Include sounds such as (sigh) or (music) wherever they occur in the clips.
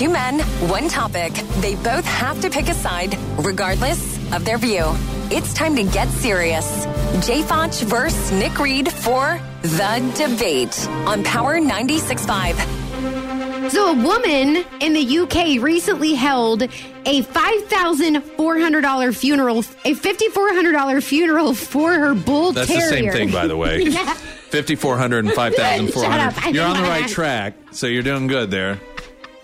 Two men, one topic. They both have to pick a side, regardless of their view. It's time to get serious. Jay Fotsch versus Nick Reed for The Debate on Power 96.5. So, a woman in the UK recently held a $5,400 funeral, a $5,400 funeral for her bull That's terrier. the same thing, by the way. (laughs) Yeah. 5,400 and 5,400. (laughs) Shut You're on the right want- track, so you're doing good there.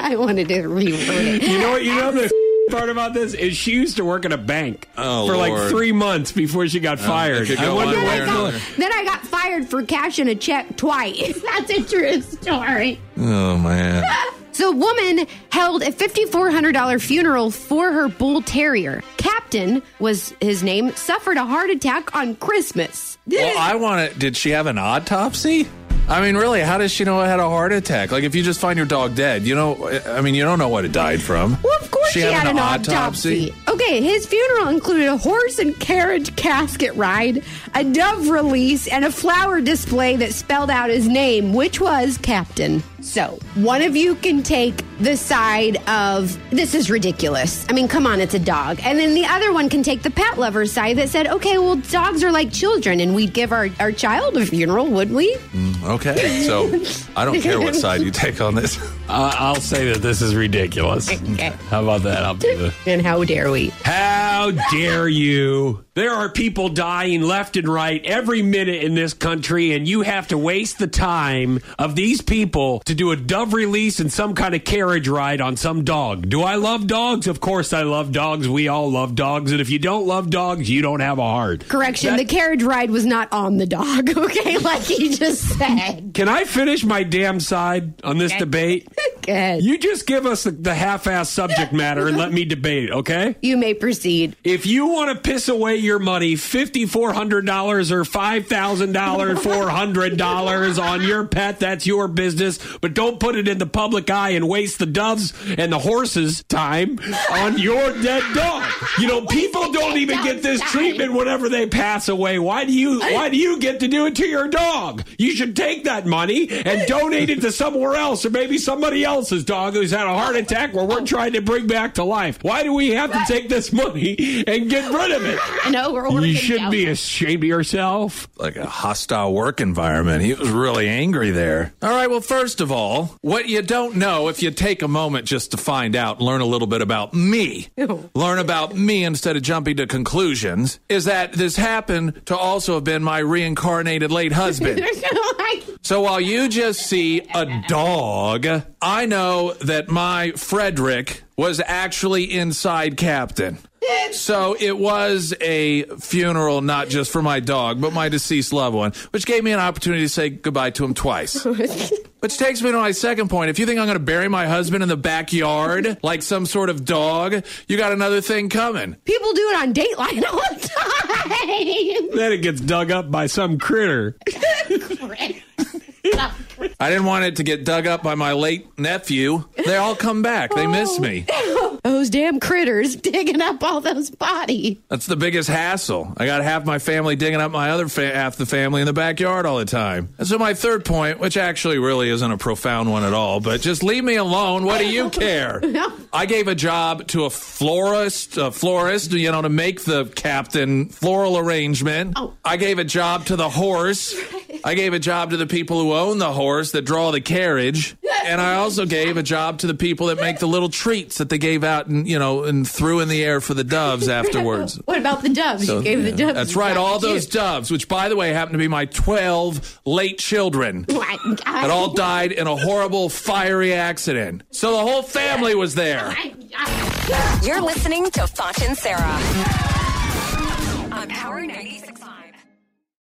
I wanted to reword it. You know what? You know the (laughs) part about this is she used to work at a bank Oh, for like Lord. three months before she got oh, fired. it could I wonder one Then I, got, then I got fired for cashing a check twice. (laughs) That's a true story. Oh, man. (laughs) So, a woman held a $5,400 funeral for her bull terrier. Captain was his name, suffered a heart attack on Christmas. Well, I want to. Did she have an autopsy? I mean, really, how does she know it had a heart attack? Like, if you just find your dog dead, you know, I mean, you don't know what it died from. Well, of course she, had, an autopsy. Okay, his funeral included a horse and carriage casket ride, a dove release, and a flower display that spelled out his name, which was Captain. So, one of you can take the side of this is ridiculous. I mean, come on, it's a dog. And then the other one can take the pet lover side that said, okay, well, dogs are like children, and we'd give our, our child a funeral, would we? Okay, so I don't care what side you take on this. (laughs) Uh, I'll say that this is ridiculous. Okay. How about that? I'll do the. And how dare we? How dare you? There are people dying left and right every minute in this country, and you have to waste the time of these people to do a dove release and some kind of carriage ride on some dog. Do I love dogs? Of course I love dogs. We all love dogs. And if you don't love dogs, you don't have a heart. Correction, That- the carriage ride was not on the dog, (laughs) okay? Like he just said. Can I finish my damn side on this Okay. debate? (laughs) Good. You just give us the, the half-ass subject (laughs) matter and let me debate, okay? You may proceed. If you want to piss away your money, fifty-four hundred dollars or five thousand dollars, four hundred dollars on your pet, that's your business. But don't put it in the public eye and waste the doves and the horses' time on your dead dog. You know, people don't even get this treatment whenever they pass away. Why do you? Why do you get to do it to your dog? You should take that money and donate it to somewhere else, or maybe somebody else's dog who's had a heart attack, where we're trying to bring back to life. Why do we have to take this money and get rid of it? I know we're working You should down. be ashamed of yourself. Like a hostile work environment. He was really angry there. All right, well, first of all, what you don't know, if you take a moment just to find out learn a little bit about me, Ew. (laughs) learn about me instead of jumping to conclusions, is that this happened to also have been my reincarnated late husband. (laughs) So while you just see a dog, I know that my Frederick was actually inside Captain. So it was a funeral not just for my dog, but my deceased loved one, which gave me an opportunity to say goodbye to him twice. (laughs) Which takes me to my second point. If you think I'm going to bury my husband in the backyard like some sort of dog, you got another thing coming. People do it on Dateline all the time. Then it gets dug up by some critter. (laughs) (laughs) I didn't want it to get dug up by my late nephew. They all come back. They miss oh, me. those damn critters digging up all those bodies. That's the biggest hassle. I got half my family digging up my other fa- half the family in the backyard all the time. And so my third point, which actually really isn't a profound one at all, but just leave me alone. What do you (laughs) care? I gave a job to a florist, a florist, you know, to make the captain floral arrangement. Oh. I gave a job to the horse. I gave a job to the people who own the horse that draw the carriage. And I also gave a job to the people that make the little treats that they gave out and, you know, and threw in the air for the doves afterwards. (laughs) What about the doves? So, you gave the doves. That's right, all those Cute. doves, which by the way happen to be my 12 late children. (laughs) My That all died in a horrible fiery accident. So the whole family was there. You're listening to Fotsch and Sarah